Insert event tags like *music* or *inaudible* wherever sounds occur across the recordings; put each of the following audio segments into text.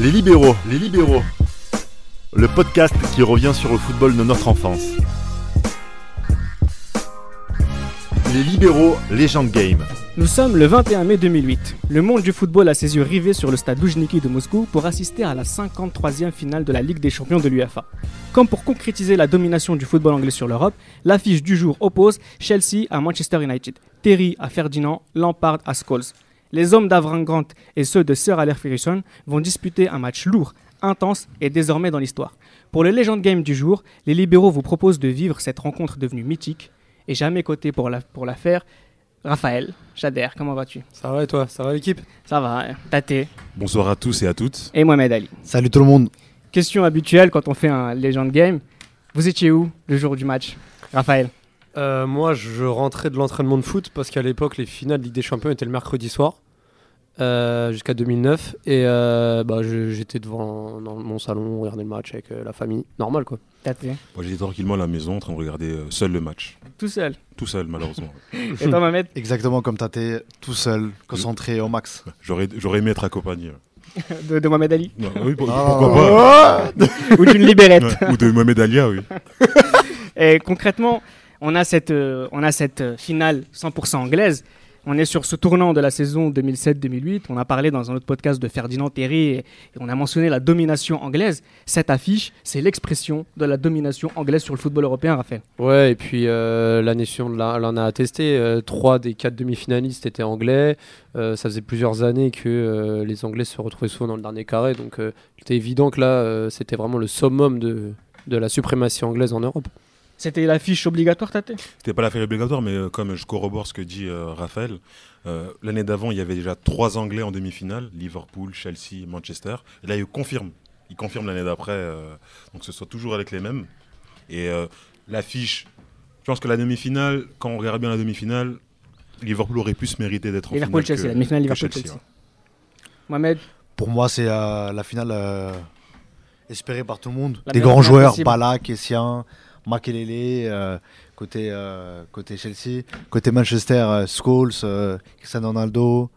Les libéraux, les libéraux. Le podcast qui revient sur le football de notre enfance. Les libéraux, légende game. Nous sommes le 21 mai 2008. Le monde du football a ses yeux rivés sur le stade Loujniki de Moscou pour assister à la 53e finale de la Ligue des champions de l'UFA. Comme pour concrétiser la domination du football anglais sur l'Europe, l'affiche du jour oppose Chelsea à Manchester United, Terry à Ferdinand, Lampard à Scholes. Les hommes d'Avram Grant et ceux de Sir Alex Ferguson vont disputer un match lourd, intense et désormais dans l'histoire. Pour le Legend Game du jour, les libéraux vous proposent de vivre cette rencontre devenue mythique. Et j'ai à mes côtés pour la, pour la faire, Raphaël, Chader, comment vas-tu? Ça va et toi? Ça va l'équipe? Ça va, hein. Tate Bonsoir à tous et à toutes. et Mohamed Ali. Salut tout le monde. Question habituelle quand on fait un Legend Game. Vous étiez où le jour du match? Raphaël Euh, Moi, je rentrais de l'entraînement de foot parce qu'à l'époque, les finales de Ligue des Champions étaient le mercredi soir euh, jusqu'à 2009. Et euh, bah, j'étais devant dans mon salon, regarder le match avec euh, la famille. Normal quoi. Moi, j'étais tranquillement à la maison en train de regarder euh, seul le match. Tout seul. Tout seul, malheureusement. *laughs* Et toi Mohamed? Exactement comme Tate, tout seul, concentré au max. J'aurais j'aurais aimé être accompagné. de, de Mohamed Ali? Non, oui, pour- Ah. pourquoi pas Ou d'une libérette Ouais, Ou de Mohamed Alia, oui. *laughs* Et concrètement, on a cette, euh, on a cette euh, finale 100% anglaise. On est sur ce tournant de la saison 2007-2008. On a parlé dans un autre podcast de Ferdinand Terry et, on a mentionné la domination anglaise. Cette affiche, c'est l'expression de la domination anglaise sur le football européen, Raphaël. Ouais, et puis euh, la nation l'en a attesté. euh, trois des quatre demi-finalistes étaient anglais. Ça faisait plusieurs années que les Anglais se retrouvaient souvent dans le dernier carré. Donc c'était évident que là, c'était vraiment le summum de, de la suprématie anglaise en Europe. C'était l'affiche obligatoire, Tate? C'était pas l'affaire obligatoire, mais euh, comme je corrobore ce que dit euh, Raphaël, euh, l'année d'avant, il y avait déjà trois Anglais en demi-finale Liverpool, Chelsea, Manchester. Et là, il confirme. Il confirme l'année d'après. euh, donc, ce soit toujours avec les mêmes. Et euh, l'affiche, je pense que la demi-finale, quand on regarde bien la demi-finale, Liverpool aurait pu se mériter d'être en finale. Que- la demi-finale Liverpool-Chelsea. Chelsea, ouais. Mohamed, Pour moi, c'est euh, la finale euh, espérée par tout le monde. La Des grands joueurs, possible. Balak, Essien, Makelele, euh, côté, euh, côté Chelsea. Côté Manchester, euh, Scholes, euh, Cristiano Ronaldo,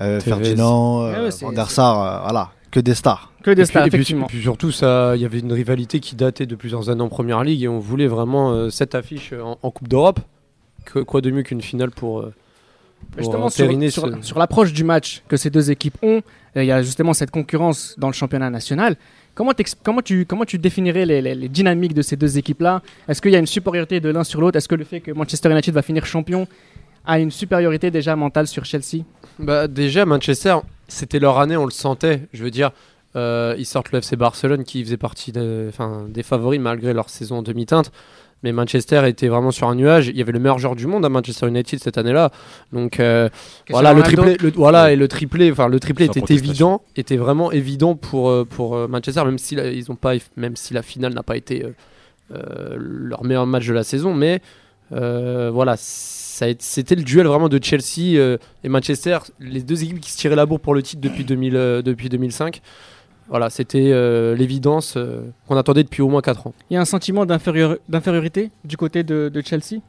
euh. Ferdinand, euh, Ouais, ouais, c'est- Van der Sar, euh, voilà, que des stars. que des Et puis, stars, et puis- effectivement. et puis surtout, ça, il y avait une rivalité qui datait de plusieurs années en Première Ligue et on voulait vraiment euh, cette affiche en, en Coupe d'Europe. Quoi de mieux qu'une finale pour, euh, pour Justement, sur, sur- l'approche du match que ces deux équipes ont, euh, il y a justement cette concurrence dans le championnat national. Comment, comment, tu, comment tu définirais les, les- les dynamiques de ces deux équipes-là? Est-ce qu'il y a une supériorité de l'un sur l'autre? Est-ce que le fait que Manchester United va finir champion a une supériorité déjà mentale sur Chelsea? Bah, déjà, Manchester, c'était leur année, on le sentait. Je veux dire, euh, ils sortent le FC Barcelone qui faisait partie de- enfin, des favoris malgré leur saison en demi-teinte. Mais Manchester était vraiment sur un nuage. Il y avait le meilleur joueur du monde à Manchester United cette année-là. Donc euh, voilà, le triplé, le- voilà et le triplé, enfin le triplé était évident, était vraiment évident pour euh, pour euh, Manchester, même si la- ils ont pas, même si la finale n'a pas été euh, leur meilleur match de la saison, mais euh, voilà, c'était le duel vraiment de Chelsea euh, et Manchester, les deux équipes qui se tiraient la bourre pour le titre depuis 2000, euh, depuis 2005. Voilà, c'était euh, l'évidence euh, qu'on attendait depuis au moins 4 ans. Il y a un sentiment d'infériorité du côté de Chelsea?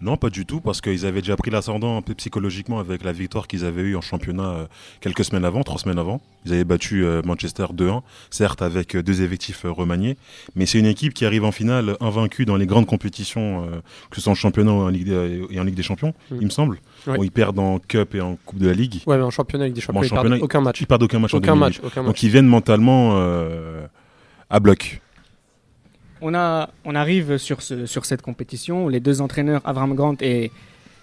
Non, pas du tout, parce qu'ils avaient déjà pris l'ascendant un peu psychologiquement avec la victoire qu'ils avaient eue en championnat euh, quelques semaines avant, trois semaines avant. Ils avaient battu euh, Manchester 2-1, certes avec euh, deux effectifs remaniés, mais c'est une équipe qui arrive en finale invaincue dans les grandes compétitions, que ce soit en championnat ou en Ligue des, et en Ligue des Champions, Mm. il me semble. Ouais. Bon, ils perdent en Cup et en Coupe de la Ligue. Ouais, mais en championnat avec des champions, ils perdent championnat, aucun match. Ils perdent aucun match en Aucun 2008. match, aucun match. Donc ils viennent mentalement euh, à bloc. On, a, on arrive sur, ce, sur cette compétition. Les deux entraîneurs, Avram Grant et,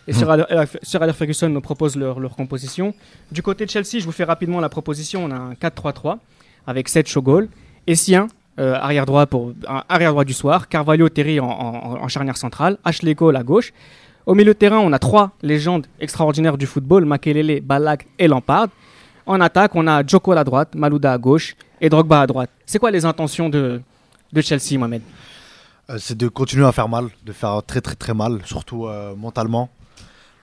et Sir, Alex- Sir Alex Ferguson, nous proposent leur, leur composition. Du côté de Chelsea, je vous fais rapidement la proposition. On a un 4-3-3 avec 7 Chogol, Essien, euh, arrière droit pour arrière droit du soir, Carvalho, Terry en, en- en charnière centrale, Ashley Cole à gauche. Au milieu de terrain, on a trois légendes extraordinaires du football, Makelele, Balak et Lampard. En attaque, on a Joko à droite, Malouda à gauche et Drogba à droite. C'est quoi les intentions de, de Chelsea, Mohamed Euh, c'est de continuer à faire mal, de faire très très très mal, surtout euh, mentalement.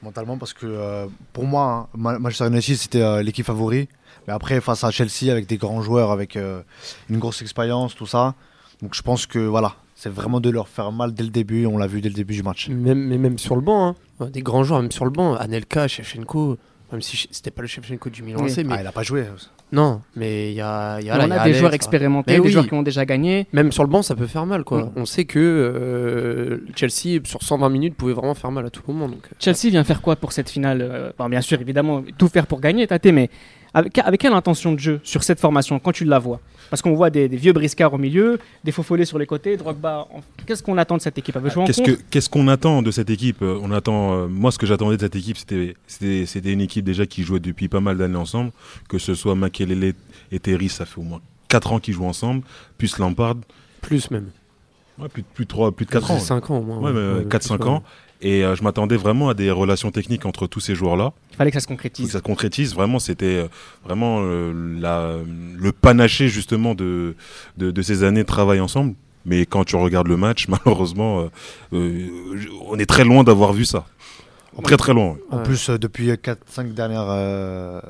Mentalement parce que euh, pour moi, hein, Ma- Manchester United c'était euh, l'équipe favori. Mais après face à Chelsea avec des grands joueurs, avec euh, une grosse expérience, tout ça. Donc je pense que voilà, c'est vraiment de leur faire mal dès le début. On l'a vu dès le début du match. Même, mais même sur le banc, hein. des grands joueurs, même sur le banc, Anelka, Shevchenko, même si c'était pas le Shevchenko du Milan Oui. Mais Ah, il a pas joué. Non, mais il y a, il y a, on là, il y a a des Alex, joueurs expérimentés, Mais des oui. joueurs qui ont déjà gagné. Même sur le banc, ça peut faire mal. quoi. Mm. On sait que euh, Chelsea, sur 120 minutes, pouvait vraiment faire mal à tout moment. Donc, euh, Chelsea vient faire quoi pour cette finale euh, bon, Bien sûr, évidemment, tout faire pour gagner, Tate, mais avec, avec quelle intention de jeu sur cette formation quand tu la vois? Parce qu'on voit des, des vieux briscards au milieu, des faux follets sur les côtés, Drogba. en- Qu'est-ce qu'on attend de cette équipe? Qu'est-ce contre? que- qu'est-ce qu'on attend de cette équipe? Euh, On attend. euh, moi, ce que j'attendais de cette équipe, c'était c'était c'était une équipe déjà qui jouait depuis pas mal d'années ensemble. Que ce soit Makelele et Terry, ça fait au moins 4 ans qu'ils jouent ensemble. Plus Lampard, plus même. ouais, plus, de- plus de 3, plus de 4 ans. 5 ans au moins. Ouais, mais 4-5 ans. Et euh, je m'attendais vraiment à des relations techniques entre tous ces joueurs-là. Il fallait que ça se Faut que concrétise. ça se concrétise. Vraiment, c'était euh, vraiment euh, la, le panaché justement de, de, de ces années de travail ensemble. Mais quand tu regardes le match, *laughs* malheureusement, euh, euh, on est très loin d'avoir vu ça. Très très loin. En plus, euh, depuis 4-5 dernières, euh,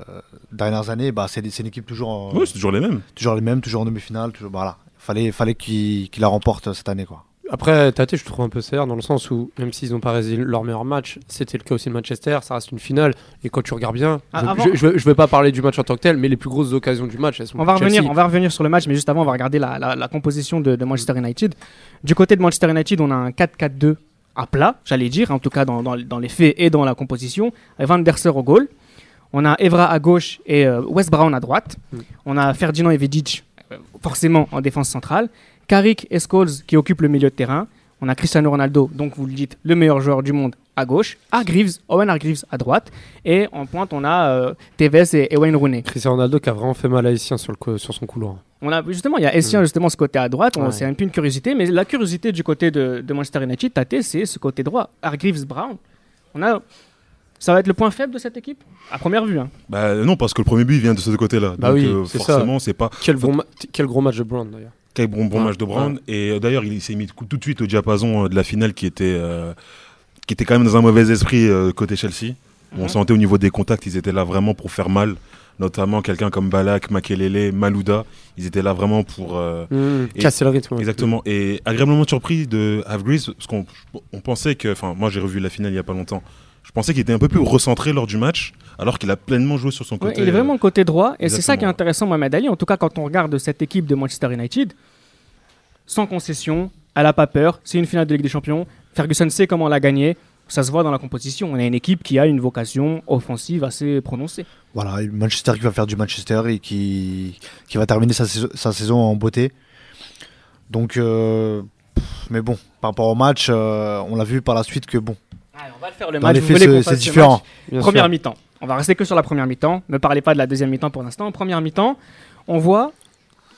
dernières années, bah, c'est c'est une équipe toujours, en- Ouais, c'est toujours les mêmes. toujours les mêmes, toujours en demi-finale. Toujours, voilà. Fallait, fallait qu'ils qu'ils la remportent euh, cette année. Quoi. Après, Tate, je trouve un peu sévère dans le sens où, même s'ils n'ont pas résolu leur meilleur match, c'était le cas aussi de Manchester, ça reste une finale. Et quand tu regardes bien, Ah, je, avant- je, je vais- je vais pas parler du match en tant que tel, mais les plus grosses occasions du match, elles sont On va, revenir, Chelsea. on va revenir sur le match, mais juste avant, on va regarder la, la- la composition de, de Manchester United. Du côté de Manchester United, on a un 4-4-2 à plat, j'allais dire, en tout cas dans, dans- dans les faits et dans la composition, Van der Sar au goal. On a Evra à gauche et euh, West Brown à droite. Mm. On a Ferdinand et Vidic, forcément en défense centrale. Carrick et Scholes qui occupent le milieu de terrain. On a Cristiano Ronaldo, donc vous le dites, le meilleur joueur du monde à gauche. Hargreaves, Owen Hargreaves à droite. Et en pointe, on a euh, Tevez et, et Wayne Rooney. Cristiano Ronaldo qui a vraiment fait mal à Essien sur, le co- sur son couloir. On a justement, il y a Essien justement ce côté à droite. on- Ouais. C'est un peu une curiosité, mais la curiosité du côté de, de Manchester United, Tate, c'est ce côté droit. Hargreaves Brown. On a, ça va être le point faible de cette équipe? À première vue. hein. Bah non, parce que le premier but il vient de ce côté-là. Bah Donc oui, euh, forcément, c'est pas Quel, bon ma- quel gros match de Brown d'ailleurs. Quel bon, bon Ouais. match de Brown. Et euh, d'ailleurs, il s'est mis tout de suite au diapason euh, de la finale qui était, euh, qui était quand même dans un mauvais esprit euh, côté Chelsea. On Mhm. sentait au niveau des contacts, ils étaient là vraiment pour faire mal. Notamment quelqu'un comme Balak, Makelele, Malouda. Ils étaient là vraiment pour. euh, Et- Casser le rythme. Exactement. Et agréablement surpris de Havgreaves, parce qu'on on pensait que, enfin, moi j'ai revu la finale il y a pas longtemps. Je pensais qu'il était un peu plus recentré lors du match, alors qu'il a pleinement joué sur son Ouais, côté. il est vraiment le côté droit, et c'est ça qui est intéressant, Mohamed Ali. En tout cas, quand on regarde cette équipe de Manchester United, sans concession, elle n'a pas peur. C'est une finale de Ligue des Champions. Ferguson sait comment la gagner. Ça se voit dans la composition. On a une équipe qui a une vocation offensive assez prononcée. Voilà, Manchester qui va faire du Manchester et qui, qui va terminer sa, saison- sa saison en beauté. Donc, euh, mais bon, par rapport au match, euh, on l'a vu par la suite que bon, on va le faire le dans match. les faits, c'est- fasse c'est ce différent. match Première sûr. mi-temps. On va rester que sur la première mi-temps. Ne parlez pas de la deuxième mi-temps pour l'instant. Première mi-temps, on voit,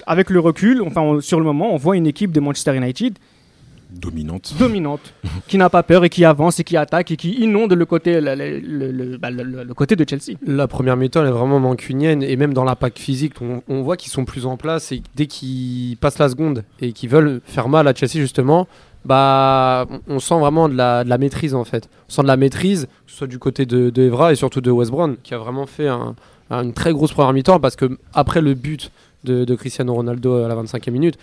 avec le recul, enfin on- sur le moment, on voit une équipe de Manchester United dominante. dominante, *laughs* qui n'a pas peur et qui avance et qui attaque et qui inonde le côté, le, le- le- le- bah, le- le- le côté de Chelsea. La première mi-temps, elle est vraiment mancunienne et même dans l'impact physique, on, on voit qu'ils sont plus en place et dès qu'ils passent la seconde et qu'ils veulent faire mal à Chelsea justement, bah on, sent vraiment de la, de la maîtrise en fait. On sent de la maîtrise, que ce soit du côté de, de Evra et surtout de West Brown qui a vraiment fait un- un- une très grosse première mi-temps parce que après le but de, de Cristiano Ronaldo à la 25e minute,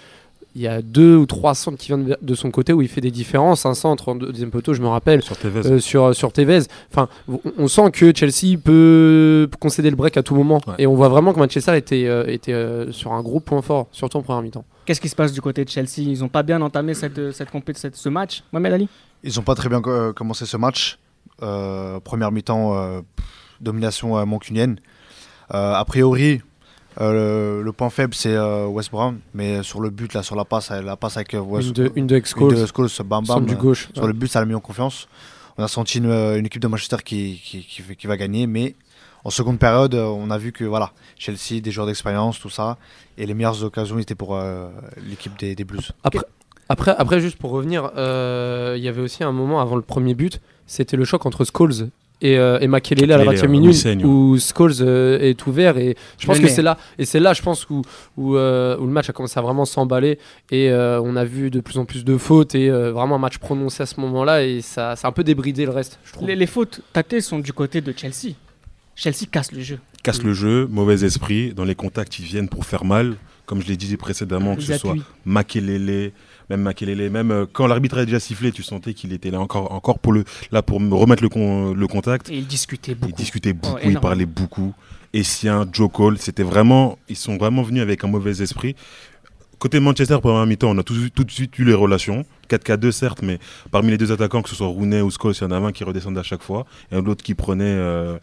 il y a deux ou trois centres qui viennent de- son côté où il fait des différences. Un centre en deuxième poteau, je me rappelle, Sur Tevez. euh, sur, sur Tevez. Enfin, on, on sent que Chelsea peut concéder le break à tout moment. Ouais. Et on voit vraiment que Manchester était, euh, était euh, sur un gros point fort, surtout en première mi-temps. Qu'est-ce qui se passe du côté de Chelsea? Ils n'ont pas bien entamé cette, cette, compé- cette- ce match, Mohamed Ali? Ils n'ont pas très bien euh, commencé ce match. Euh, première mi-temps, euh, domination euh, mancunienne. Euh, a priori, euh, le, le point faible c'est euh, West Brown, mais sur le but, là, sur la passe, la passe avec euh, West, une de, une de une de Scholes, bam bam. du euh, gauche. Sur le but, ça l'a mis en confiance. On a senti une, une équipe de Manchester qui, qui, qui, fait- qui va gagner, mais en seconde période, euh, on a vu que voilà, Chelsea, des joueurs d'expérience, tout ça, et les meilleures occasions étaient pour euh, l'équipe des, des Blues. Après, après, après, juste pour revenir, euh, il y avait aussi un moment avant le premier but, c'était le choc entre Scholes et, euh, et Makelele à la Makelele, 20e euh, minute où Scholes euh, est ouvert et je pense que c'est là et c'est là je pense où où, euh, où le match a commencé à vraiment s'emballer et euh, on a vu de plus en plus de fautes et euh, vraiment un match prononcé à ce moment-là et ça ça a un peu débridé le reste je trouve. les, les fautes tâtées sont du côté de Chelsea. Chelsea casse le jeu. Casse le jeu, mauvais esprit. Dans les contacts, ils viennent pour faire mal. Comme je l'ai dit précédemment, que Ils ce soit. Makelele, même Makelele, même euh, quand l'arbitre a déjà sifflé, tu sentais qu'il était là encore, encore pour le, là pour me remettre le, con- le contact. Et ils discutaient Il beaucoup. discutait beaucoup, il énormément. parlait beaucoup. Essien, Joe Cole. C'était vraiment, ils sont vraiment venus avec un mauvais esprit. Côté Manchester, première mi-temps, on a tout, tout de suite eu les relations. 4-4-2 certes, mais parmi les deux attaquants, que ce soit Rooney ou Scholes, il y en a un qui redescendait à chaque fois et l'autre qui prenait euh,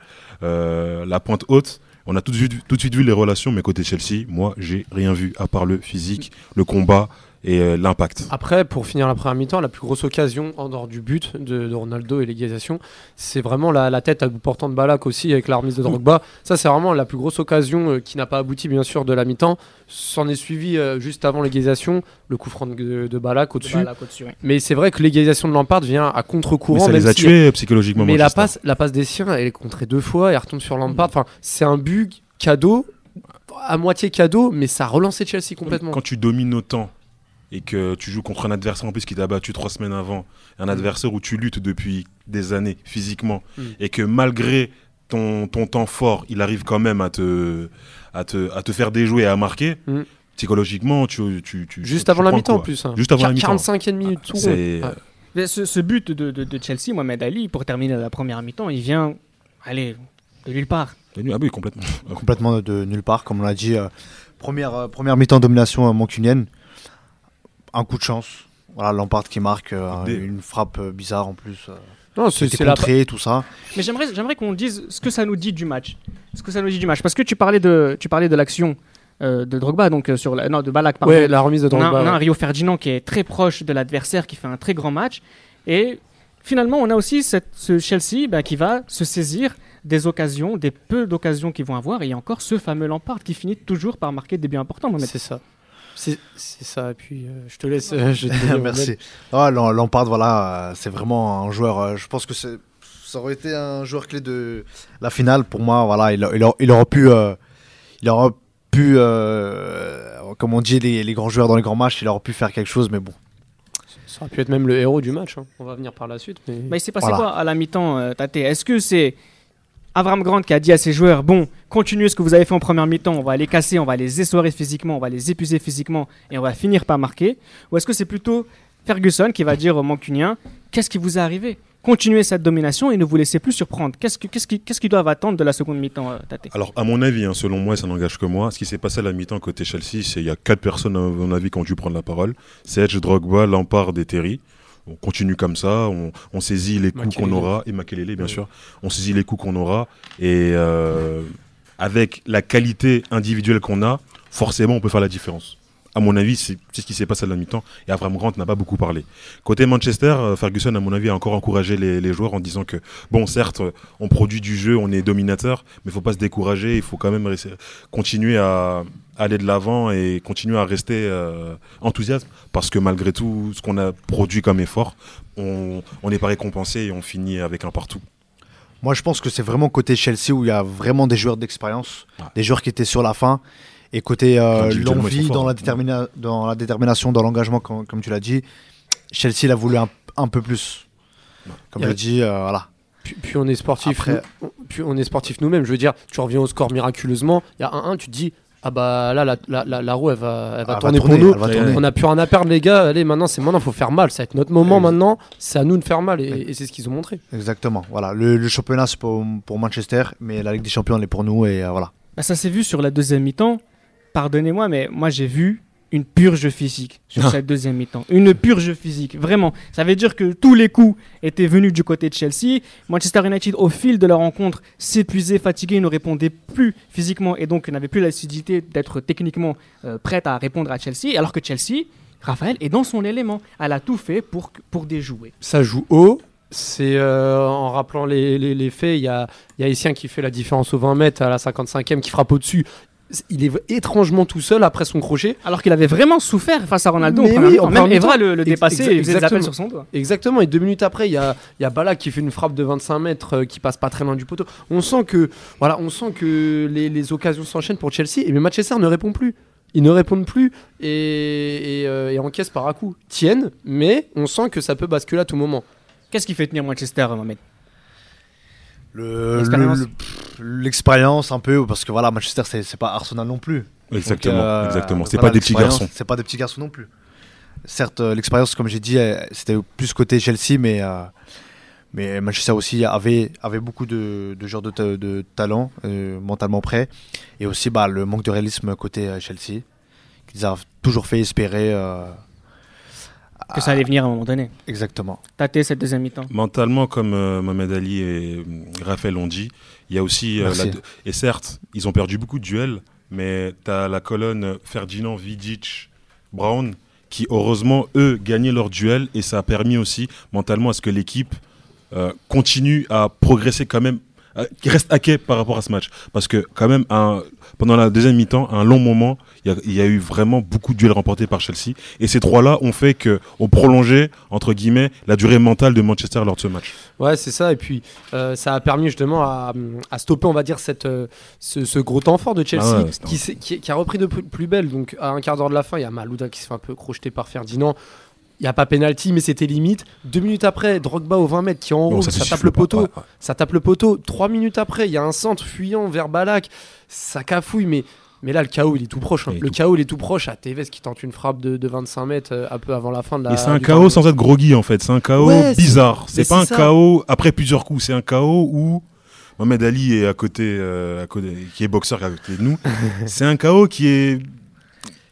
euh, la pointe haute. On a tout de, suite, tout de suite vu les relations, mais côté Chelsea, moi, j'ai rien vu à part le physique, le combat et euh, l'impact. Après, pour finir la première mi-temps, la plus grosse occasion en dehors du but de, de Ronaldo et l'égalisation, c'est vraiment la, la tête à bout portant de Balak aussi avec la remise de Drogba. Ça, c'est vraiment la plus grosse occasion euh, qui n'a pas abouti, bien sûr, de la mi-temps. S'en est suivi euh, juste avant l'égalisation, le coup franc de, de Balak au-dessus. Au-dessus, ouais. Mais c'est vrai que l'égalisation de Lampard vient à Mais contre-courant. ça les a si- tués psychologiquement. Mais la passe, la passe des siens, elle est contrée deux fois et elle retombe sur Lampard. Enfin, c'est un but cadeau, à moitié cadeau, mais ça a relancé Chelsea complètement. Quand tu domines autant et que tu joues contre un adversaire en plus qui t'a battu trois semaines avant, un adversaire où tu luttes depuis des années physiquement, Mm. et que malgré ton, ton temps fort, il arrive quand même à te, à te, à te faire déjouer et à marquer, Mm. psychologiquement, tu, tu, tu- Juste tu avant la mi-temps en plus. hein. Juste avant la mi-temps. 45e minute, tout rond. C'est- Ouais. Mais Ce, ce but de, de- de Chelsea, Mohamed Ali, pour terminer la première mi-temps, il vient, allez, de nulle part. Ah oui, complètement. *laughs* complètement de, de nulle part, comme on l'a dit. euh, première, euh, première mi-temps domination euh, mancunienne. Un coup de chance. Voilà, Lampard qui marque euh, Des- une frappe euh, bizarre en plus. euh, Non, c'est la. contré, tout ça. Mais j'aimerais, j'aimerais qu'on dise ce que ça nous dit du match. Ce que ça nous dit du match. Parce que tu parlais de, tu parlais de l'action euh, de Drogba, donc euh, sur la, non, de Balak, pardon. Ouais, la remise de on, a, Drogba. on a un. Rio Ferdinand qui est très proche de l'adversaire, qui fait un très grand match. Et finalement, on a aussi cette, ce Chelsea bah, qui va se saisir des occasions, des peu d'occasions qu'ils vont avoir. Et il y a encore ce fameux Lampard qui finit toujours par marquer des buts importants. C'est ça. C'est ça. Et puis, euh, je te laisse. euh, je te *laughs* Merci. Ah, Lampard, voilà, euh, c'est vraiment un joueur. euh, je pense que c'est, ça aurait été un joueur clé de la finale. Pour moi, voilà, il, il, il aurait pu, euh, il aurait pu, euh, comme on dit, les, les grands joueurs dans les grands matchs, il aurait pu faire quelque chose, mais bon. Ça aurait pu être même le héros du match. hein. On va venir par la suite. Mais... Bah, il s'est passé Voilà. quoi à la mi-temps, euh, Tate? Est-ce que c'est Avram Grant qui a dit à ses joueurs Bon, continuez ce que vous avez fait en première mi-temps, on va les casser, on va les essorer physiquement, on va les épuiser physiquement et on va finir par marquer Ou est-ce que c'est plutôt Ferguson qui va dire aux Mancuniens Qu'est-ce qui vous est arrivé? Continuez cette domination et ne vous laissez plus surprendre. Qu'est-ce que- qu'est-ce qui- qu'est-ce qu'ils doivent attendre de la seconde mi-temps, euh, Tate? Alors, à mon avis, hein, selon moi, ça n'engage que moi, ce qui s'est passé à la mi-temps côté Chelsea, c'est il y a quatre personnes, à mon avis, qui ont dû prendre la parole. C'est Edge, Drogba, Lampard et. On continue comme ça, on, on saisit les coups qu'on aura, et Makelele, bien Oui. sûr. On saisit les coups qu'on aura, et euh, avec la qualité individuelle qu'on a, forcément, on peut faire la différence. À mon avis, c'est ce qui s'est passé à la mi-temps, et Avram Grant n'a pas beaucoup parlé. Côté Manchester, euh, Ferguson, à mon avis, a encore encouragé les, les joueurs en disant que, bon, certes, on produit du jeu, on est dominateur, mais il faut pas se décourager, il faut quand même continuer à aller de l'avant et continuer à rester euh, enthousiaste, parce que malgré tout ce qu'on a produit comme effort, on on n'est pas récompensé et on finit avec un partout. Moi, je pense que c'est vraiment côté Chelsea où il y a vraiment des joueurs d'expérience, Ouais. des joueurs qui étaient sur la fin. Et côté euh, l'envie, dans, la détermina- dans la détermination, dans l'engagement, comme, comme tu l'as dit, Chelsea il a voulu un, un peu plus. Comme je dit, euh, voilà. Puis, puis on est sportif. Après- nous- puis on est sportif nous-mêmes. Je veux dire, tu reviens au score miraculeusement. Il y a 1-1, tu te dis ah bah là la, la, la, la roue elle va, elle va Elle tourner tourner, pour nous. tourner. On n'a plus rien à perdre les gars. Allez maintenant c'est maintenant faut faire mal. Ça va être notre moment Oui. maintenant. C'est à nous de faire mal et, et c'est ce qu'ils ont montré. Exactement. Voilà. Le, le championnat, c'est pour, pour Manchester, mais la Ligue des Champions, elle est pour nous. Et euh, voilà. Bah, ça s'est vu sur la deuxième mi-temps. Pardonnez-moi, mais moi j'ai vu une purge physique sur Ah. cette deuxième mi-temps. Une purge physique, vraiment. Ça veut dire que tous les coups étaient venus du côté de Chelsea. Manchester United, au fil de la rencontre, s'épuisait, fatigué, ne répondait plus physiquement et donc n'avait plus la lucidité d'être techniquement euh, prête à répondre à Chelsea. Alors que Chelsea, Raphaël, est dans son élément. Elle a tout fait pour, pour déjouer. Ça joue haut. C'est euh, en rappelant les, les- les faits, il y a, il y a Essien qui fait la différence au 20 mètres à la 55e qui frappe au-dessus. Il est étrangement tout seul après son crochet. Alors qu'il avait vraiment souffert face à Ronaldo Mais oui, en Même Evra le, le dépassait et faisait des appels sur son doigt. Exactement, et deux minutes après, il y a, y a Balak qui fait une frappe de 25 mètres euh, qui passe pas très loin du poteau. On sent que, voilà, on sent que les, les occasions s'enchaînent pour Chelsea, et mais Manchester ne répond plus. Ils ne répondent plus et, et, euh, et encaissent par à coup. Tiennent, mais on sent que ça peut basculer à tout moment. Qu'est-ce qui fait tenir Manchester, Mohamed? L'expérience. le- le- un peu, parce que voilà, Manchester, c'est pas Arsenal non plus. Exactement, Donc, euh, exactement. C'est voilà, pas des petits garçons. C'est pas des petits garçons non plus. Certes, euh, l'expérience, comme j'ai dit, c'était plus côté Chelsea, mais, euh, Mais Manchester aussi avait, avait beaucoup de, de joueurs de, ta- de talent, euh, mentalement prêts. Et aussi bah, le manque de réalisme côté Chelsea, qui les a toujours fait espérer. Que ça allait venir à un moment donné. Exactement. Tâter cette deuxième mi-temps. Mentalement, comme euh, Mohamed Ali et euh, Raphaël l'ont dit, il y a aussi. euh, la- et certes, ils ont perdu beaucoup de duels, mais tu as la colonne Ferdinand, Vidic, Brown, qui heureusement, eux, gagnaient leur duel et ça a permis aussi mentalement à ce que l'équipe euh, continue à progresser quand même, euh, qui reste à quai par rapport à ce match. Parce que, quand même, un- pendant la deuxième mi-temps, un long moment, il y, a- il y a eu vraiment beaucoup de duels remportés par Chelsea. Et ces trois-là ont fait que, ont prolongé, entre guillemets, la durée mentale de Manchester lors de ce match. Ouais, c'est ça. Et puis, euh, ça a permis justement à, à stopper, on va dire, cette, euh, ce, ce gros temps fort de Chelsea Ah ouais, qui, qui- qui a repris de plus, plus belle. Donc, à un quart d'heure de la fin, il y a Malouda qui se fait un peu crocheter par Ferdinand. Il n'y a pas pénalty, mais c'était limite. Deux minutes après, Drogba au 20 mètres qui en Bon, haut, ça ça, tape le pas, poteau. ouais, ouais. Ça tape le poteau. Trois minutes après, il y a un centre fuyant vers Balak. Ça cafouille, mais, mais là, le chaos, il est tout proche. hein. Est Le tout- chaos, il est tout proche. À Tevez qui tente une frappe de, de 25 mètres euh, un peu avant la fin de la. Et c'est un chaos sans être groggy en fait, c'est un chaos Ouais, bizarre. C'est pas un chaos après plusieurs coups, c'est un chaos où Mohamed Ali est à côté, euh, à côté qui est boxeur qui est à côté de nous. *laughs* c'est un chaos qui est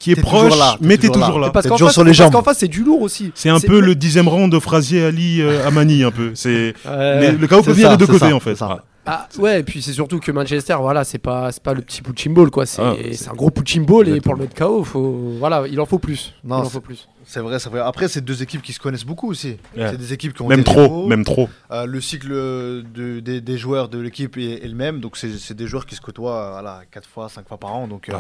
qui est proche, toujours là, mais t'es toujours là. toujours là. Mais Parce qu'en face, sur les parce qu'en face, c'est du lourd aussi. C'est un peu le dixième rang de Frazier Ali euh, Amani un peu. C'est Euh, le chaos peut venir des deux côtés ça, en fait. Ah. Ouais, et puis c'est surtout que Manchester, voilà, c'est pas, c'est pas le petit punching ball, quoi. C'est Ah, un gros punching ball et pour le mettre KO, faut, voilà, il en faut plus. Non, il en c'est- faut plus. C'est vrai, c'est vrai. Après, c'est deux équipes qui se connaissent beaucoup aussi. Ouais. C'est des équipes qui ont Même trop, même trop. Euh, le cycle de- des, des joueurs de l'équipe est, est le même, donc c'est c'est des joueurs qui se côtoient voilà, 4 fois, 5 fois par an, donc euh,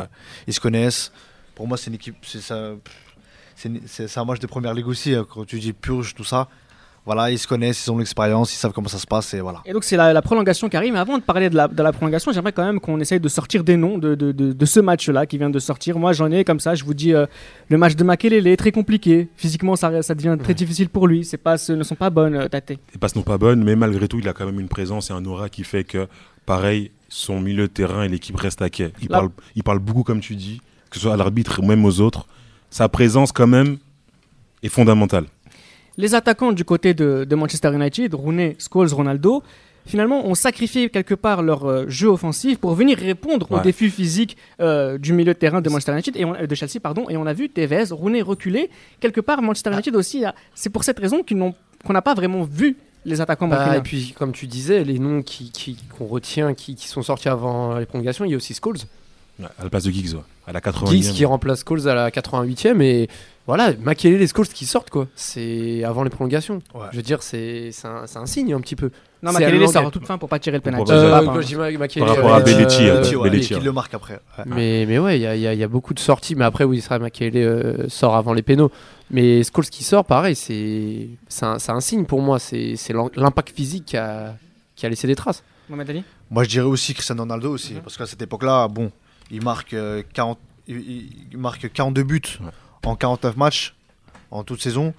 ils se connaissent. Pour moi, c'est une équipe, c'est un match de première ligue aussi, euh, quand tu dis purge, tout ça. Voilà, ils se connaissent, ils ont l'expérience, ils savent comment ça se passe, et voilà. Et donc c'est la, la prolongation qui arrive. Mais avant de parler de la, de la prolongation, j'aimerais quand même qu'on essaye de sortir des noms de, de, de- de ce match-là qui vient de sortir. Moi j'en ai comme ça, je vous dis, euh, le match de Makelele est très compliqué. Physiquement ça, ça devient très difficile pour lui. Ces passes ne sont pas bonnes, euh, Tate. Les passes n'ont pas bonnes, mais malgré tout, il a quand même une présence et un aura qui fait que, pareil, son milieu de terrain et l'équipe restent à quai. Il, Là- parle, il parle beaucoup, comme tu dis, que ce soit à l'arbitre ou même aux autres. Sa présence, quand même, est fondamentale. Les attaquants du côté de, de Manchester United, Rooney, Scholes, Ronaldo, finalement ont sacrifié quelque part leur euh, jeu offensif pour venir répondre aux défis physiques euh, du milieu de terrain de Manchester United et on- euh, de Chelsea pardon et on a vu Tevez, Rooney reculer quelque part Manchester United aussi c'est pour cette raison qu'on n'a pas vraiment vu les attaquants Bah, et puis, comme tu disais, les noms qui, qui- qu'on retient, qui, qui sont sortis avant les prolongations, il y a aussi Scholes. Ouais, à la place de Giggs, ouais. à la 80e. Giggs qui remplace Scholes à la 88e et voilà, Makelele les Scholes qui sortent quoi. C'est avant les prolongations. Ouais. Je veux dire, c'est c'est un, un signe un petit peu. non c'est Makelele à sort l'anglais. toute fin pour pas tirer le penalty Euh, Par rapport à euh, Belletti, euh, qui le marque après. Ouais. Mais, mais ouais, il y a, il y y a beaucoup de sorties. Mais après, oui, c'est vrai, Makelele euh, sort avant les pénaux. Mais Scholes qui sort, pareil, c'est c'est un, un signe pour moi. C'est c'est l'im- l'impact physique qui a, qui a laissé des traces. Moi, je dirais aussi Cristiano Ronaldo aussi, Mhm. parce qu'à cette époque-là, bon, il marque, euh, 40, il, il- marque 42 buts Ouais. en 49 matchs en toute saison.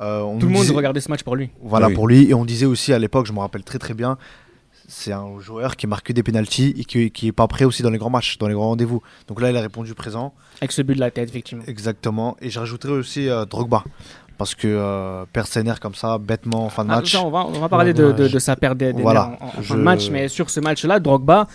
Euh, on tout le monde disait- regardait ce match pour lui Voilà oui. pour lui. Et on disait aussi à l'époque, je me rappelle très très bien, c'est un joueur qui marque que des pénalties et qui, qui est pas prêt aussi dans les grands matchs, dans les grands rendez-vous. Donc là, il a répondu présent, avec ce but de la tête effectivement exactement. Et je rajouterais aussi euh, Drogba. Parce que euh, perdre ses nerfs comme ça, bêtement en fin de Ah, match. ça, on, va, on va parler Ouais, de, de- je- de sa perte des, des Voilà, nerfs en, en fin je- de match, mais sur ce match-là, Drogba,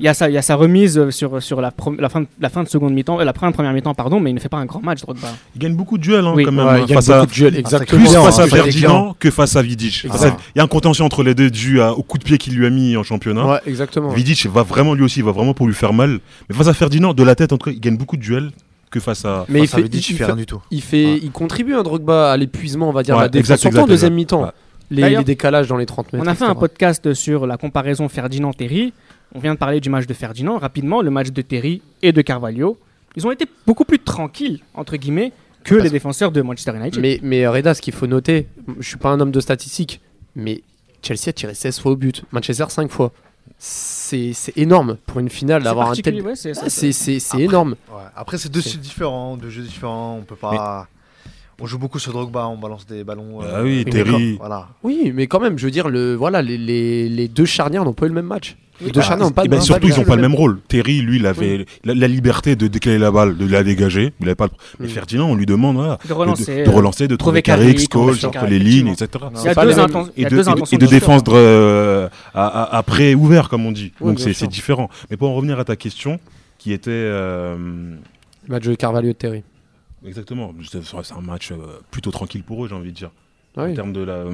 il y, a sa, il y a sa remise sur, sur la, la, fin, de- la fin de seconde mi-temps, euh, la fin de première mi-temps, pardon, mais il ne fait pas un grand match, Drogba. Il gagne beaucoup de duels hein, Oui. quand même. Ouais, hein, il gagne face à, beaucoup de duels, exactement. plus face à hein, Ferdinand que face à Vidic. À- Il y a un contention entre les deux dû à- au coup de pied qu'il lui a mis en championnat. Ouais, exactement. Vidic va vraiment lui aussi, il va vraiment pour lui faire mal. Mais face à Ferdinand, de la tête, en tout cas, il gagne beaucoup de duels que face à. Mais il fait, dire il, il fait rien du tout. il fait, Ouais. il contribue un Drogba à l'épuisement, on va dire, Ouais, la défense, surtout en deuxième mi-temps. Les, décalages dans les 30 mètres. On a fait un podcast sur la comparaison Ferdinand-Terry. On vient de parler du match de Ferdinand. Rapidement, le match de Terry et de Carvalho. Ils ont été beaucoup plus tranquilles, entre guillemets, que Parce- les défenseurs de Manchester United. Mais, mais Reda, ce qu'il faut noter, je suis pas un homme de statistiques, mais Chelsea a tiré 16 fois au but, Manchester 5 fois. C'est c'est énorme pour une finale C'est d'avoir un tel. ouais, c'est Ah, énorme. Ouais. Après, c'est deux styles différents, deux jeux différents. On peut pas. On joue beaucoup sur Drogba, on balance des ballons. Ah oui, mais Terry. Voilà. Oui, mais quand même, je veux dire, le, voilà, les, les, les deux charnières n'ont pas eu le même match. Et de Chana, pas Et de- ben, pas surtout, de- ils n'ont pas le même rôle. Terry, lui, il avait la, la liberté de décaler la balle, de la dégager. Il avait pas. le- Mais Mm. Ferdinand, on lui demande voilà, De de, relancer. de relancer, de trouver Carrick, entre les lignes, etc. Pas deux les et de, deux de- de défendre euh, après ouvert, comme on dit. Donc c'est différent. Mais pour en revenir à ta question, qui était euh, Match de Carvalho et Terry. exactement, c'est un match euh, plutôt tranquille pour eux, j'ai envie de dire, Ah en termes de la,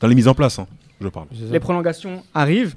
dans les mises en place, hein, je parle. Les prolongations arrivent.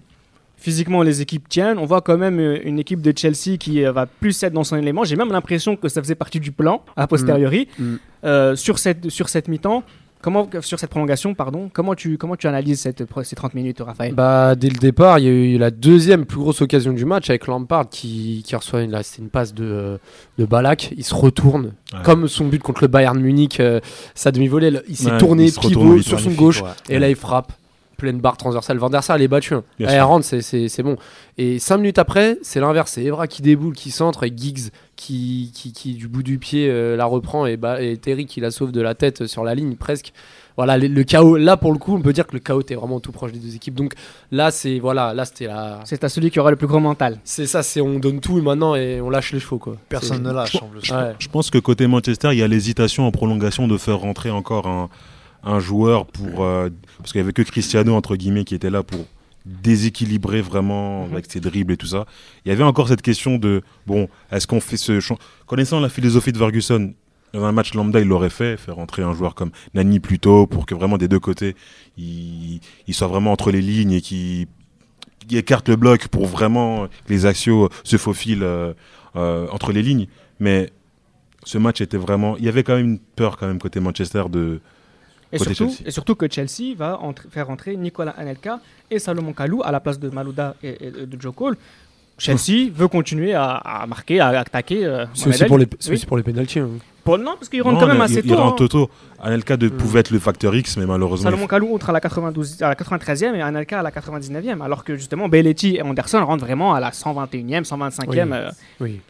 Physiquement, les équipes tiennent. On voit quand même euh, une équipe de Chelsea qui euh, va plus être dans son élément. J'ai même l'impression que ça faisait partie du plan, a posteriori. Mm. Mm. Euh, sur cette, sur cette mi-temps, comment, sur cette prolongation, pardon, comment tu, comment tu analyses cette, ces 30 minutes, Raphaël? Bah, dès le départ, il y a eu la deuxième plus grosse occasion du match avec Lampard qui, qui reçoit une, là, c'est une passe de, de Balak. Il se retourne, Ouais. comme son but contre le Bayern Munich, euh, sa demi-volée. Il s'est Ouais, tourné il pivot sur son gauche ouais. et là il frappe. Pleine barre transversale. Van der Sar, elle est battue. hein. Elle rentre, c'est- c'est c'est bon. Et cinq minutes après, c'est l'inverse. C'est Evra qui déboule, qui centre et Giggs qui, qui, qui, du bout du pied euh, la reprend et, ba- et Terry qui la sauve de la tête sur la ligne presque. Voilà, le, le chaos. Là, pour le coup, on peut dire que le chaos était vraiment tout proche des deux équipes. Donc là, c'est voilà, là c'était la. C'est à celui qui aura le plus gros mental. C'est ça, c'est on donne tout maintenant et on lâche les chevaux quoi. Personne ne lâche en plus. Ouais. Je pense que côté Manchester, il y a l'hésitation en prolongation de faire rentrer encore un, un joueur pour. euh, parce qu'il n'y avait que Cristiano, entre guillemets, qui était là pour déséquilibrer vraiment Mhm. avec ses dribbles et tout ça. Il y avait encore cette question de bon, est-ce qu'on fait ce. Connaissant la philosophie de Ferguson, dans un match lambda, il l'aurait fait, faire rentrer un joueur comme Nani plus tôt pour que vraiment des deux côtés, il, il soit vraiment entre les lignes et qui qui écarte le bloc pour vraiment que les axios se faufilent euh, euh, entre les lignes. Mais ce match était vraiment. Il y avait quand même une peur, quand même, côté Manchester de. Et surtout, Chelsea. et surtout que Chelsea va entr- faire entrer Nicolas Anelka et Salomon Kalou à la place de Malouda et, et de Joe Cole. Chelsea veut continuer à, à marquer, à attaquer. euh, C'est aussi, pour les, c'est Oui. aussi pour les pénalties. hein. Non, parce qu'ils rentrent Non, quand même assez il, il tôt. rentre hein. tôt. Anelka de, Mm. pouvait être le facteur X, mais malheureusement. Salomon Kalou entre à la, 92, à la 93e et Anelka à la 99e. Alors que justement, Belletti et Anderson rentrent vraiment à la 121e, 125e. Oui. euh, Oui.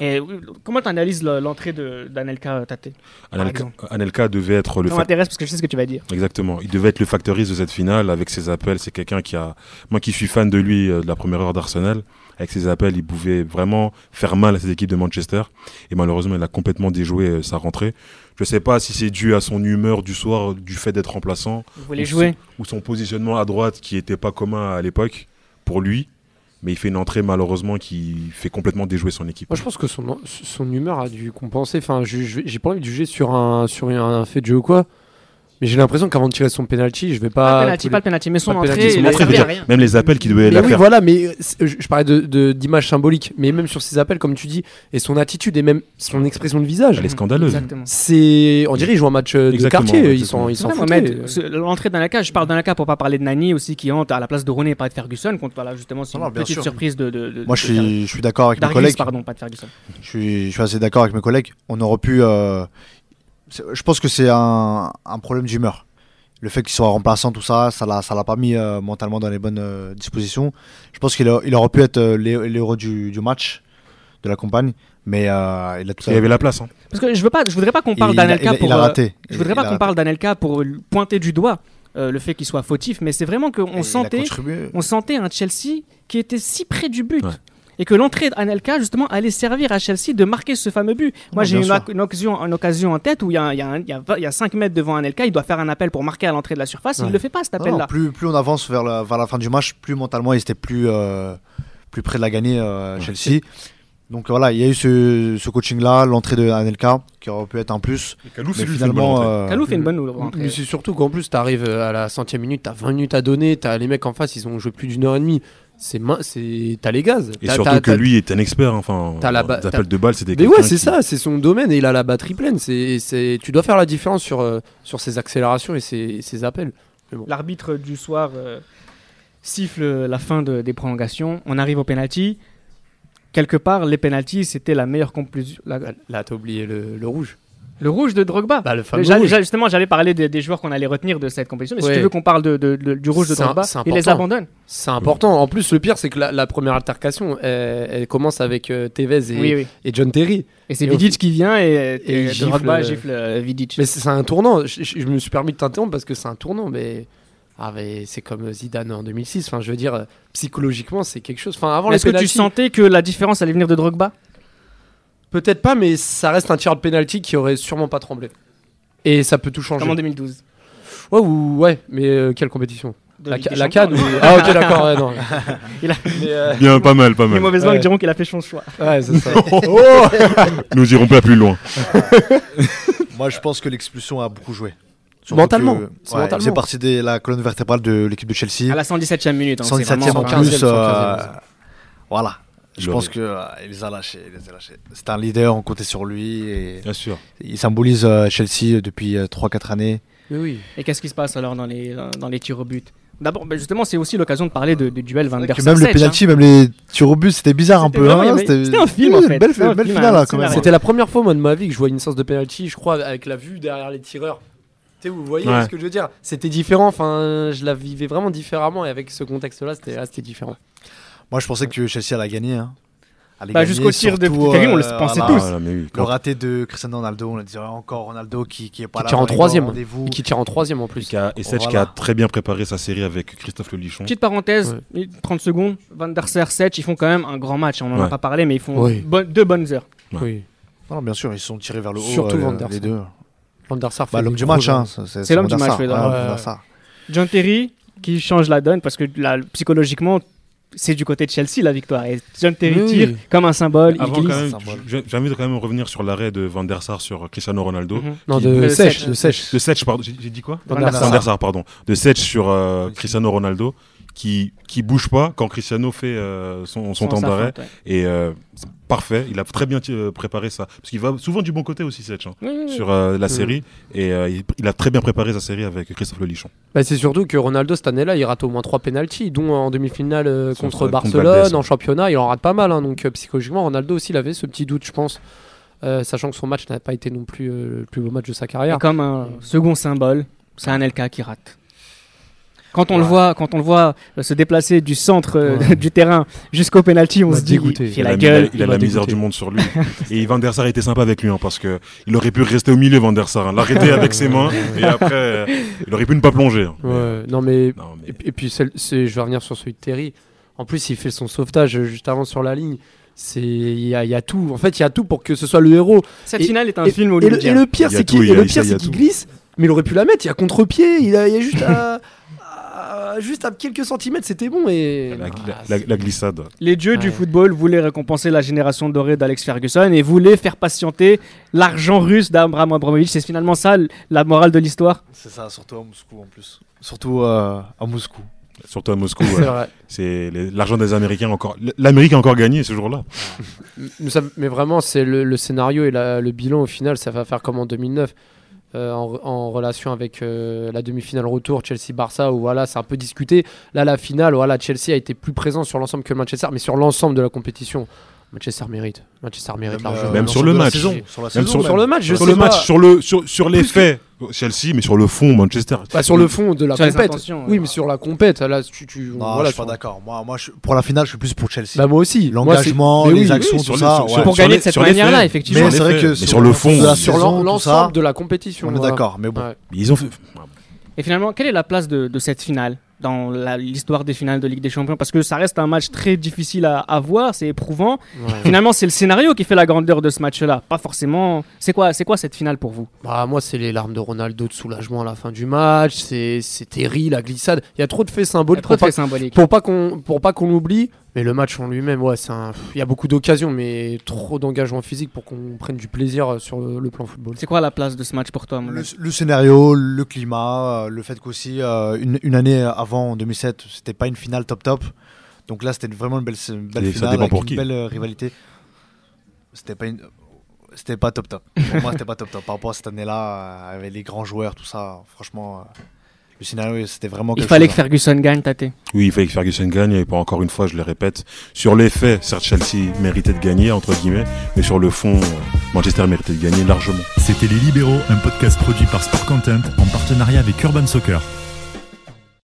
Et comment tu analyses l'entrée de- d'Anelka, Tate par Anelka. Anelka devait être le Ça facteur. m'intéresse parce que je sais ce que tu vas dire. Exactement. Il devait être le X de cette finale avec ses appels. C'est quelqu'un qui a. Moi qui suis fan de lui euh, de la première heure d'Arsenal, avec ses appels, il pouvait vraiment faire mal à cette équipe de Manchester. Et malheureusement, il a complètement déjoué euh, sa rentrée. Je sais pas si c'est dû à son humeur du soir, du fait d'être remplaçant, Vous voulez Ou jouer ou son positionnement à droite qui n'était pas commun à l'époque pour lui. Mais il fait une entrée malheureusement qui fait complètement déjouer son équipe. Moi, je pense que son, humeur a dû compenser. Enfin, j'ai pas envie de juger sur un, sur un fait de jeu ou quoi. Mais j'ai l'impression qu'avant de tirer son penalty, je vais Pas pas. le penalty, pas le penalty, mais son entrée, son rien. Même les appels qu'il devait Mais la oui, faire. voilà, mais euh, je, je parlais de- de- d'image symbolique, mais même sur ses appels, comme tu dis, et son attitude et même son expression de visage, Elle est scandaleuse. C'est, on dirait, ils jouent un match euh, de Exactement, quartier, ils exactement. sont, ils s'en Ouais, foutent. Mohamed, ce- L'entrée d'Anaka, je parle d'Anaka pour pas parler de Nani aussi qui entre à la place de Rooney et pas de Ferguson. Contre, voilà, justement, c'est une non, petite sûr. surprise de. de, de- Moi, je suis, je suis d'accord avec mes collègues. pardon, pas de Ferguson. Je suis, je suis assez d'accord avec mes collègues. On aurait pu. Je pense que c'est un, un problème d'humeur. Le fait qu'il soit remplaçant, tout ça, ça l'a, ça l'a pas mis euh, mentalement dans les bonnes euh, dispositions. Je pense qu'il a- il aurait pu être euh, l'hé- l'héros du, du match, de la campagne, mais euh, il a tout Il y avait la place. hein. Parce que je veux pas, je voudrais pas qu'on parle d'Anelka pour. il a euh, raté. Je voudrais Il pas a qu'on parle d'Anelka pour pointer du doigt euh, le fait qu'il soit fautif, mais c'est vraiment qu'on sentait, on sentait un Chelsea qui était si près du but. Ouais. Et que l'entrée d'Anelka, justement, allait servir à Chelsea de marquer ce fameux but. Moi, Non, j'ai bien une, occasion, une occasion en tête où il y a, il y, a un- il y a vingt- il y a 5 mètres devant Anelka, il doit faire un appel pour marquer à l'entrée de la surface. Il Ouais. ne le fait pas, cet appel-là. plus, plus on avance vers la, vers la fin du match, plus mentalement il était plus, euh, plus près de la gagner, euh, Ouais. Chelsea. Donc voilà, il y a eu ce, ce coaching-là, l'entrée de Anelka, qui aurait pu être un plus. Kalou, Mais finalement, euh, Kalou fait une bonne Mais rentrée. c'est surtout qu'en plus, tu arrives à la centième minute, tu as 20 minutes à donner, tu as les mecs en face, ils ont joué plus d'une heure et demie. C'est t'as les gaz. Et surtout que lui est un expert. hein, Enfin, T'as la ba- appels de balle, c'était Mais ouais, c'est qui- ça, c'est son domaine et il a la batterie pleine. C'est, c'est, tu dois faire la différence sur, euh, sur ses accélérations et ses, ses appels. L'arbitre du soir euh, siffle la fin de- des prolongations. On arrive au penalty. Quelque part, les penalties, c'était la meilleure conclusion. la- Là, t'as oublié le, le rouge. Le rouge de Drogba. Bah, le fameux J'allais- rouge. j'allais- justement, j'allais parler des, des joueurs qu'on allait retenir de cette compétition. Mais si Ouais. tu veux qu'on parle de, de- de- du rouge de C'est un- Drogba, c'est il les important. abandonne. C'est important. En plus, le pire, c'est que la, la première altercation, elle, elle commence avec euh, Tevez et, Oui, oui. et John Terry. Et c'est Et au Vidic qui vient et, et et il Drogba gifle, gifle euh, Vidic. Mais c'est, c'est un tournant. Je, je- je me suis permis de t'interrompre parce que c'est un tournant. Mais Ah, mais c'est comme Zidane en 2006. Enfin, je veux dire, euh, psychologiquement, c'est quelque chose. Enfin, avant Mais les Est-ce que tu sentais que la différence allait venir de Drogba? Peut-être pas, mais ça reste un tir de penalty qui aurait sûrement pas tremblé. Et ça peut tout changer. Comme en 2012. Ouais, ou, ouais, mais euh, quelle compétition? La, la Champions. CAN ou- *laughs* Ah, ok, d'accord, ouais, non. *laughs* Il a- Mais, euh, Bien, pas mal, pas Les mal. mauvaises langues Ouais. diront qu'il a fait son choix. ouais, c'est ça. *laughs* Nous irons pas plus loin. Moi, je pense que l'expulsion a beaucoup joué. Mentalement, que- c'est ouais, mentalement. C'est partie de la colonne vertébrale de l'équipe de Chelsea. À la 117e minute. hein, c'est 117e vraiment- en 115e, plus. euh, 115e. voilà. Je pense qu'il les a lâchés. il les a lâchés. C'est un leader, on comptait sur lui. Et Bien sûr. il symbolise euh, Chelsea depuis 3-4 années. Mais oui. Et qu'est-ce qui se passe alors dans les, dans les tirs au but? D'abord, ben justement, c'est aussi l'occasion de parler de, du duel Van der même les penalty, même les tirs au but, c'était bizarre un C'était peu. vraiment- hein, c'était un film, Oui, en fait. Belle, C'était un belle finale, un là, quand même. scénario. C'était la première fois, moi, de ma vie que je vois une séance de penalty, je crois, avec la vue derrière les tireurs. Vous voyez Ouais. ce que je veux dire? C'était différent, enfin, je la vivais vraiment différemment, et avec ce contexte-là, c'était c'était différent. Moi, je pensais que Chelsea allait gagner. Hein. Bah, jusqu'au tir de Terry, on le euh, pensait voilà. tous. Ah, là, mais oui, Le raté de Cristiano Ronaldo, on le dirait encore Ronaldo qui, qui est pas Qui là. tire en les troisième. qui tire en troisième en plus. qui a- et Sedge qui a très bien préparé sa série avec Christophe Lelichon. Petite parenthèse, Ouais. 30 secondes. Van der Sar, Setch, ils font quand même un grand match. On n'en a pas parlé, mais ils font Oui. bon- deux bonnes heures. Ouais. Oui. Non, bien sûr, ils sont tirés vers le haut. Surtout euh, Van der les Sar. deux. Van der Sar fait Bah, l'homme du match, hein. C'est l'homme du match. John Terry qui change la donne parce que psychologiquement, c'est du côté de Chelsea la victoire. Et John Terry Oui, tire oui. comme un symbole. glisse. quand même, symbole. j'ai j'ai envie de quand même revenir sur l'arrêt de Van der Sar sur Cristiano Ronaldo. Mhm. Non, Qui- de sèche. de sèche. De Sedge, pardon. J'ai dit quoi Van der Sar. Van der Sar, pardon. De Sedge sur euh, Cristiano Ronaldo qui, qui bouge pas quand Cristiano fait euh, son, son temps d'arrêt. ouais. Et euh, c'est parfait, il a très bien euh, préparé ça. Parce qu'il va souvent du bon côté aussi, Sedge, hein, Oui, oui, oui. sur euh, la Mhm. série. Et euh, il, il a très bien préparé sa série avec Christophe Lelichon. Bah, c'est surtout que Ronaldo cette année-là, il rate au moins 3 penalties, dont en demi-finale euh, Contre- Barcelone, en championnat, il en rate pas mal. hein. donc euh, psychologiquement, Ronaldo aussi, il avait ce petit doute, je pense, euh, sachant que son match n'a pas été non plus euh, le plus beau match de sa Et carrière. comme un second symbole, c'est un LK qui rate. Quand on le voit, quand on le voit euh, se déplacer du centre euh, Ouais. du terrain jusqu'au penalty, on se dit dégoûté. il fait Il la a, mis gueule. il a il la misère du monde sur lui. *laughs* et Van der Sar était sympa avec lui hein, parce que il aurait pu rester au milieu, Van der Sar. hein, L'arrêter *laughs* avec ses mains et après, euh, il aurait pu ne pas plonger. hein. Ouais, non mais non, mais- Et, puis- je vais revenir sur celui de Terry. En plus, il fait son sauvetage juste avant sur la ligne. C'est, il y a, il y a tout. En fait, il y a tout pour que ce soit le héros. Cette Et- finale est un et, film hollywoodien. et le pire, Il y a c'est tout, qu'il, il y et a- le pire, c'est qu'il glisse, mais il aurait pu la mettre. Il y a contre-pied. Il a, il y a juste à, *laughs* à- juste à quelques centimètres, c'était bon. Et La, Ah, la- c'est- la- la glissade. Les dieux du football voulaient récompenser la génération dorée d'Alex Ferguson et voulaient faire patienter l'argent russe d'Abraham Abramovich. C'est finalement ça la morale de l'histoire. C'est ça, surtout à Moscou en plus. Surtout euh, à Moscou. Surtout à Moscou. *laughs* c'est ouais. l'argent des Américains encore. L'Amérique a encore gagné ce jour-là. Mais, vraiment, c'est le, le scénario et la- le bilan au final, ça va faire comme en 2009. Euh, en, relation avec euh, la demi-finale retour Chelsea-Barça où voilà c'est un peu discuté. Là la finale voilà Chelsea a été plus présent sur l'ensemble que Manchester mais sur l'ensemble de la compétition Manchester mérite Manchester mérite largement euh, Même sur le match. saison, Sur Même saison, sur le match je sur sais le match, sur, le, sur, sur les Plus que- faits, Chelsea, mais sur le fond, Manchester. Bah, sur le fond de la compète oui ouais. mais sur la compète là tu, tu Non, voilà je suis pas d'accord. Moi, moi je- pour la finale, je suis plus pour Chelsea. bah moi aussi L'engagement, les oui, actions, oui, tout ça. sur- ouais. Pour gagner de cette manière-là, effectivement. Mais Sur c'est vrai que sur- le fond, sur l'ensemble de la compétition On est d'accord, mais bon. Ils ont fait. Et finalement, quelle est la place de cette finale? Dans l'histoire des finales de Ligue des Champions Parce que ça reste un match très difficile à, à voir, c'est éprouvant. Ouais. Finalement, c'est le scénario qui fait la grandeur de ce match-là, pas forcément. C'est quoi, c'est quoi cette finale pour vous? Bah, moi, c'est les larmes de Ronaldo de soulagement à la fin du match. C'est c'est Terry, la glissade. Il y a trop de faits symboliques pour de faits pas, symboliques. pour pas qu'on pour pas qu'on l'oublie. Mais le match en lui-même, ouais, c'est un. Il y a beaucoup d'occasions, mais trop d'engagement physique pour qu'on prenne du plaisir euh, sur le, plan football. C'est quoi la place de ce match pour toi, mon Le, le scénario, le climat, euh, le fait qu'aussi euh, une, une année avant, en 2007, c'était pas une finale top top. Donc là, c'était vraiment une belle, une belle Et finale dépend avec pour une qui. belle rivalité. C'était pas une, c'était pas top top. Pour moi, c'était pas top top. Par rapport à cette année-là, euh, avec les grands joueurs, tout ça, franchement, euh, le scénario, c'était vraiment. Il fallait que hein. Ferguson gagne, Tate. Oui, il fallait que Ferguson gagne, et pas encore une fois, je le répète. Sur les faits, certes, Chelsea méritait de gagner, entre guillemets, mais sur le fond, euh, Manchester méritait de gagner largement. C'était Les Libéraux, un podcast produit par Sport Content en partenariat avec Urban Soccer.